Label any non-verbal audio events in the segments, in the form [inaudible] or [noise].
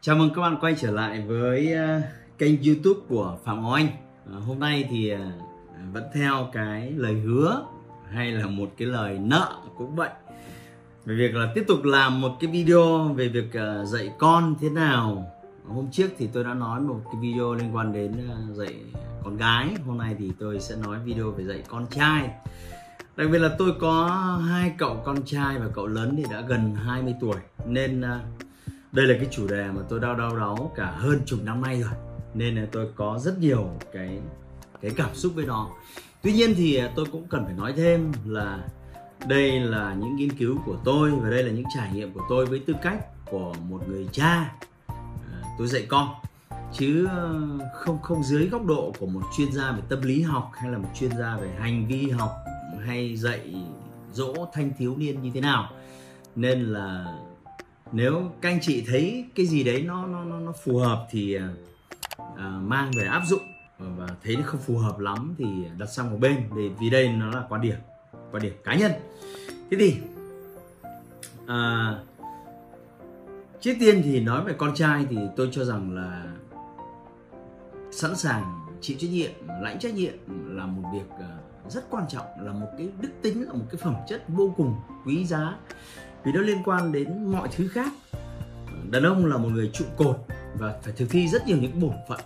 Chào mừng các bạn quay trở lại với ờ, kênh YouTube của Phạm Ngọc Anh. Ờ, hôm nay thì ờ, vẫn theo cái lời hứa hay là một cái lời nợ cũng vậy. Về việc là tiếp tục làm một cái video về việc dạy con thế nào. Hôm trước thì tôi đã nói một cái video liên quan đến dạy con gái. Hôm nay thì tôi sẽ nói video về dạy con trai. Đặc biệt là tôi có hai cậu con trai và cậu lớn thì đã gần 20 tuổi nên đây là cái chủ đề mà tôi đau đau đáu cả hơn chục năm nay rồi. Nên là tôi có rất nhiều cái cái cảm xúc với nó. Tuy nhiên thì à, tôi cũng cần phải nói thêm là đây là những nghiên cứu của tôi và đây là những trải nghiệm của tôi với tư cách của một người cha à, tôi dạy con. Chứ à, không không dưới góc độ của một chuyên gia về tâm lý học hay là một chuyên gia về hành vi học hay dạy dỗ thanh thiếu niên như thế nào. Nên là nếu các anh chị thấy cái gì đấy nó nó nó, nó phù hợp thì uh, mang về áp dụng. Và thấy nó không phù hợp lắm thì đặt sang một bên để vì đây nó là quan điểm quan điểm cá nhân. Thế thì uh, trước tiên thì nói về con trai thì tôi cho rằng là sẵn sàng chịu trách nhiệm lãnh trách nhiệm là một việc uh, rất quan trọng là một cái đức tính là một cái phẩm chất vô cùng quý giá vì nó liên quan đến mọi thứ khác. Đàn ông là một người trụ cột và phải thực thi rất nhiều những bổn phận.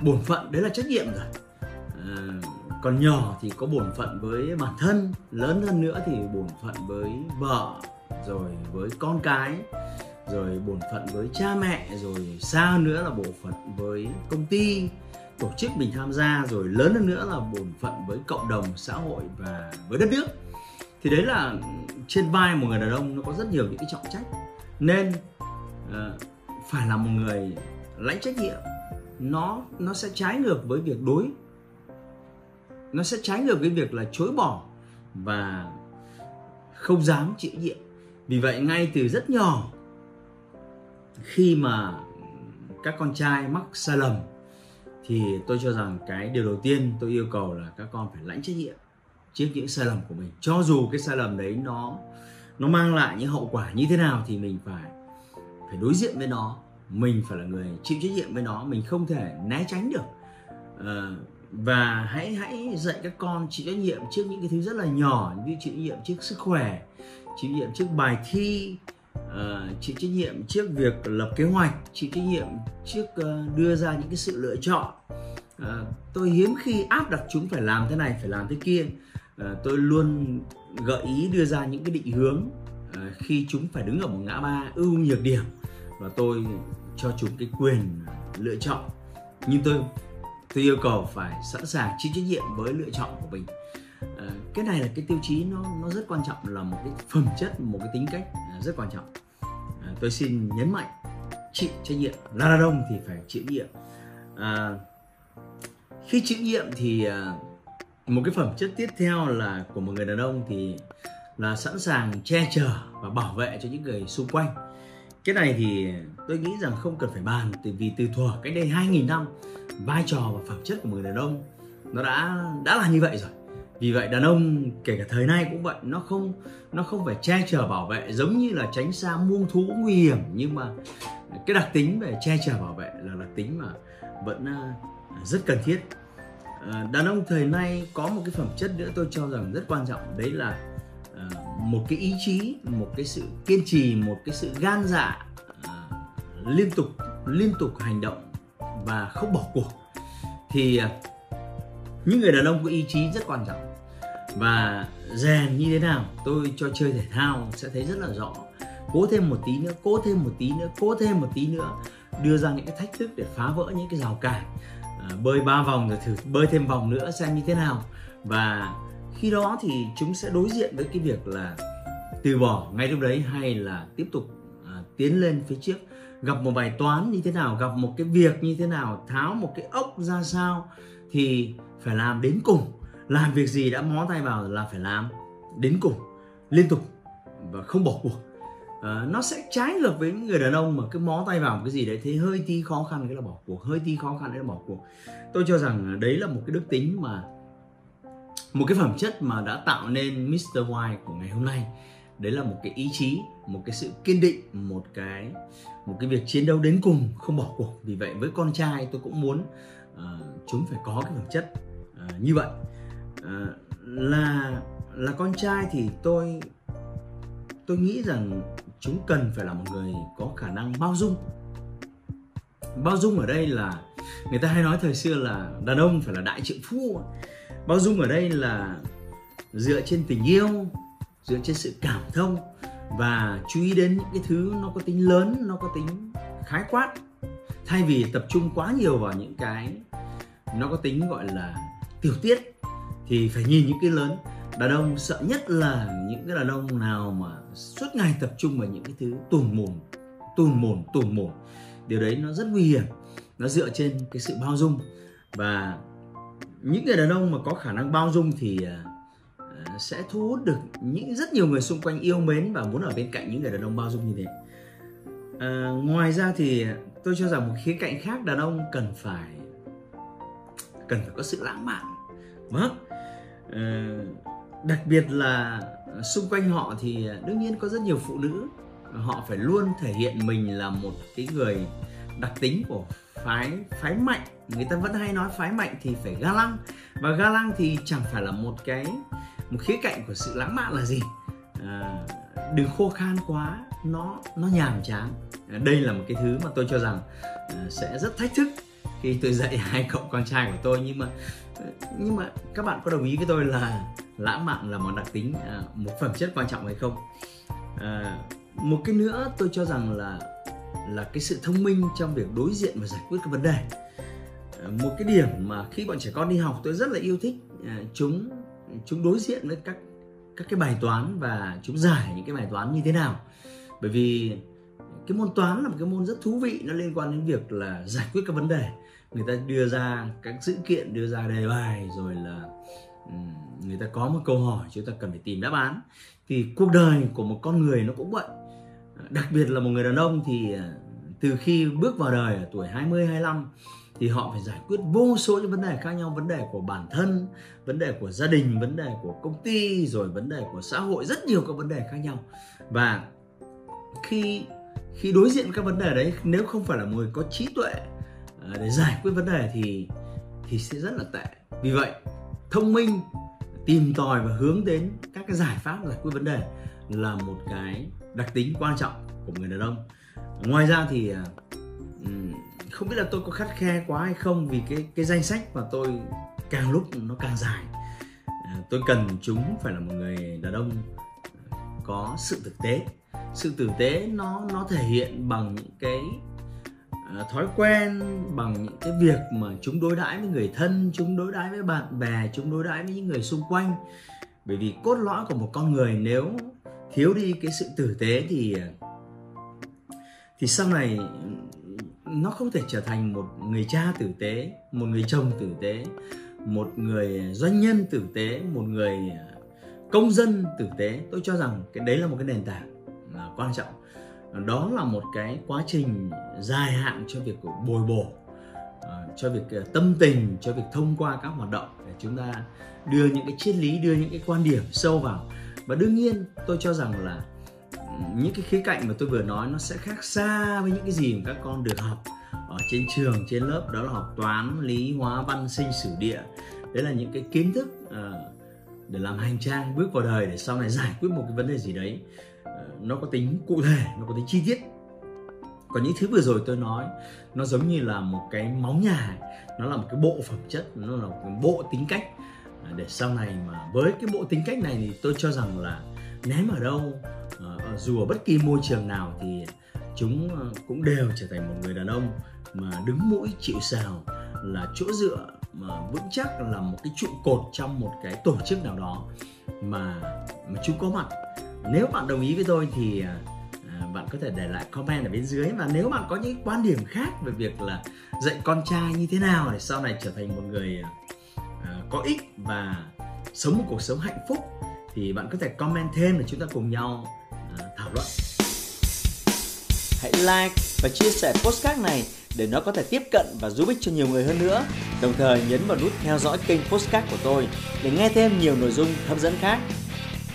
Bổn phận đấy là trách nhiệm rồi. À, còn nhỏ thì có bổn phận với bản thân lớn hơn nữa thì bổn phận với vợ rồi với con cái rồi bổn phận với cha mẹ rồi xa nữa là bổn phận với công ty tổ chức mình tham gia rồi lớn hơn nữa là bổn phận với cộng đồng xã hội và với đất nước. Thì đấy là trên vai một người đàn ông nó có rất nhiều những cái trọng trách. Nên uh, phải là một người lãnh trách nhiệm. Nó nó sẽ trái ngược với việc đối. Nó sẽ trái ngược với việc là chối bỏ và không dám chịu nhiệm. Vì vậy ngay từ rất nhỏ khi mà các con trai mắc sai lầm thì tôi cho rằng cái điều đầu tiên tôi yêu cầu là các con phải lãnh trách nhiệm trước những sai lầm của mình. Cho dù cái sai lầm đấy nó nó mang lại những hậu quả như thế nào thì mình phải phải đối diện với nó. Mình phải là người chịu trách nhiệm với nó mình không thể né tránh được. À, và hãy hãy dạy các con chịu trách nhiệm trước những cái thứ rất là nhỏ như chịu trách nhiệm trước sức khỏe chịu trách nhiệm trước bài thi uh, chịu trách nhiệm trước việc lập kế hoạch chịu trách nhiệm trước uh, đưa ra những cái sự lựa chọn. Uh, tôi hiếm khi áp đặt chúng phải làm thế này phải làm thế kia. Ờ, tôi luôn gợi ý đưa ra những cái định hướng ờ, khi chúng phải đứng ở một ngã ba ưu nhược điểm và tôi cho chúng cái quyền lựa chọn. Nhưng tôi tôi yêu cầu phải sẵn sàng chịu trách nhiệm với lựa chọn của mình. Ờ, cái này là cái tiêu chí nó nó rất quan trọng là một cái phẩm chất một cái tính cách rất quan trọng. Tôi xin nhấn mạnh chịu trách nhiệm. Là đàn ông thì phải chịu nhiệm. À, khi chịu nhiệm thì một cái phẩm chất tiếp theo là của một người đàn ông thì là sẵn sàng che chở và bảo vệ cho những người xung quanh. Cái này thì tôi nghĩ rằng không cần phải bàn từ vì từ thuở cách đây 2.000 năm, vai trò và phẩm chất của người đàn ông nó đã đã là như vậy rồi. Vì vậy đàn ông, kể cả thời nay cũng vậy, nó không nó không phải che chở bảo vệ giống như là tránh xa muông thú nguy hiểm, nhưng mà cái đặc tính về che chở bảo vệ là đặc tính mà vẫn ờ, rất cần thiết. Ờ, đàn ông thời nay có một cái phẩm chất nữa tôi cho rằng rất quan trọng. Đấy là ờ, một cái ý chí, một cái sự kiên trì, một cái sự gan dạ ờ, liên tục liên tục hành động và không bỏ cuộc. Thì những người đàn ông có ý chí rất quan trọng. Và rèn như thế nào tôi cho chơi thể thao sẽ thấy rất là rõ. Cố thêm một tí nữa, cố thêm một tí nữa, cố thêm một tí nữa, đưa ra những cái thách thức để phá vỡ những cái rào cản. À, bơi ba vòng rồi thử bơi thêm vòng nữa xem như thế nào. Và khi đó thì chúng sẽ đối diện với cái việc là từ bỏ ngay lúc đấy hay là tiếp tục à, tiến lên phía trước. Gặp một bài toán như thế nào gặp một cái việc như thế nào tháo một cái ốc ra sao thì phải làm đến cùng. Làm việc gì đã mó tay vào là phải làm đến cùng liên tục và không bỏ cuộc. Ờ, nó sẽ trái ngược với những người đàn ông mà cứ mó tay vào một cái gì đấy thấy hơi tí khó khăn cái là bỏ cuộc hơi tí khó khăn đấy là bỏ cuộc. Tôi cho rằng ờ, đấy là một cái đức tính mà một cái phẩm chất mà đã tạo nên Mr. White của ngày hôm nay. Đấy là một cái ý chí một cái sự kiên định một cái một cái việc chiến đấu đến cùng không bỏ cuộc. Vì vậy với con trai tôi cũng muốn uh, chúng phải có cái phẩm chất uh, như vậy. Uh, là là con trai thì tôi tôi nghĩ rằng chúng cần phải là một người có khả năng bao dung. Bao dung ở đây là, người ta hay nói thời xưa là đàn ông phải là đại trượng phu. Bao dung ở đây là dựa trên tình yêu, dựa trên sự cảm thông và chú ý đến những cái thứ nó có tính lớn, nó có tính khái quát. Thay vì tập trung quá nhiều vào những cái nó có tính gọi là tiểu tiết, thì phải nhìn những cái lớn. Đàn ông sợ nhất là những cái đàn ông nào mà suốt ngày tập trung vào những cái thứ tùn mồn tùn mồn tùn mồn điều đấy nó rất nguy hiểm nó dựa trên cái sự bao dung. Và những người đàn ông mà có khả năng bao dung thì à, à, sẽ thu hút được những rất nhiều người xung quanh yêu mến và muốn ở bên cạnh những người đàn ông bao dung như thế. À, ngoài ra thì tôi cho rằng một khía cạnh khác đàn ông cần phải cần phải có sự lãng mạn. Vâng. À, đặc biệt là xung quanh họ thì đương nhiên có rất nhiều phụ nữ. Họ phải luôn thể hiện mình là một cái người đặc tính của phái phái mạnh. Người ta vẫn hay nói phái mạnh thì phải ga lăng. Và ga lăng thì chẳng phải là một cái một khía cạnh của sự lãng mạn là gì. À, đừng khô khan quá nó nó nhàm chán. À, đây là một cái thứ mà tôi cho rằng à, sẽ rất thách thức khi tôi dạy [laughs] hai cậu con trai của tôi. Nhưng mà à, nhưng mà các bạn có đồng ý với tôi là lãng mạn là một đặc tính à, một phẩm chất quan trọng hay không? À, một cái nữa tôi cho rằng là là cái sự thông minh trong việc đối diện và giải quyết các vấn đề. À, một cái điểm mà khi bọn trẻ con đi học tôi rất là yêu thích à, chúng chúng đối diện với các các cái bài toán và chúng giải những cái bài toán như thế nào. Bởi vì cái môn toán là một cái môn rất thú vị nó liên quan đến việc là giải quyết các vấn đề. Người ta đưa ra các dữ kiện đưa ra đề bài rồi là chúng ta có một câu hỏi chúng ta cần phải tìm đáp án. Thì cuộc đời của một con người nó cũng vậy. Đặc biệt là một người đàn ông thì à, từ khi bước vào đời ở tuổi 20 25 thì họ phải giải quyết vô số những vấn đề khác nhau, vấn đề của bản thân, vấn đề của gia đình, vấn đề của công ty, rồi vấn đề của xã hội, rất nhiều các vấn đề khác nhau. Và khi khi đối diện các vấn đề đấy, nếu không phải là một người có trí tuệ à, để giải quyết vấn đề thì thì sẽ rất là tệ. Vì vậy, thông minh tìm tòi và hướng đến các cái giải pháp giải quyết vấn đề là một cái đặc tính quan trọng của người đàn ông. Ngoài ra thì à, không biết là tôi có khắt khe quá hay không vì cái cái danh sách mà tôi càng lúc nó càng dài. À, tôi cần chúng phải là một người đàn ông à, có sự thực tế. Sự tử tế nó nó thể hiện bằng những cái thói quen bằng những cái việc mà chúng đối đãi với người thân, chúng đối đãi với bạn bè, chúng đối đãi với những người xung quanh. Bởi vì cốt lõi của một con người nếu thiếu đi cái sự tử tế thì thì sau này nó không thể trở thành một người cha tử tế, một người chồng tử tế, một người doanh nhân tử tế, một người công dân tử tế. Tôi cho rằng cái đấy là một cái nền tảng là quan trọng đó là một cái quá trình dài hạn cho việc bồi bổ à, cho việc à, tâm tình, cho việc thông qua các hoạt động để chúng ta đưa những cái triết lý, đưa những cái quan điểm sâu vào. Và đương nhiên, tôi cho rằng là những cái khía cạnh mà tôi vừa nói nó sẽ khác xa với những cái gì mà các con được học ở trên trường, trên lớp, đó là học toán, lý, hóa, văn, sinh, sử địa. Đấy là những cái kiến thức à, để làm hành trang, bước vào đời để sau này giải quyết một cái vấn đề gì đấy. Ờ, nó có tính cụ thể, nó có tính chi tiết. Còn những thứ vừa rồi tôi nói, nó giống như là một cái móng nhà nó là một cái bộ phẩm chất, nó là một cái bộ tính cách. Ờ, để sau này mà với cái bộ tính cách này thì tôi cho rằng là ném ở đâu ờ, dù ở bất kỳ môi trường nào thì chúng cũng đều trở thành một người đàn ông mà đứng mũi chịu sào là chỗ dựa mà vững chắc là một cái trụ cột trong một cái tổ chức nào đó mà mà chúng có mặt nếu bạn đồng ý với tôi thì à, à, bạn có thể để lại comment ở bên dưới và nếu bạn có những quan điểm khác về việc là dạy con trai như thế nào để sau này trở thành một người à, có ích và sống một cuộc sống hạnh phúc, thì bạn có thể comment thêm để chúng ta cùng nhau thảo luận hãy like và chia sẻ postcard này để nó có thể tiếp cận và giúp ích cho nhiều người hơn nữa. Đồng thời nhấn vào nút theo dõi kênh postcard của tôi để nghe thêm nhiều nội dung hấp dẫn khác.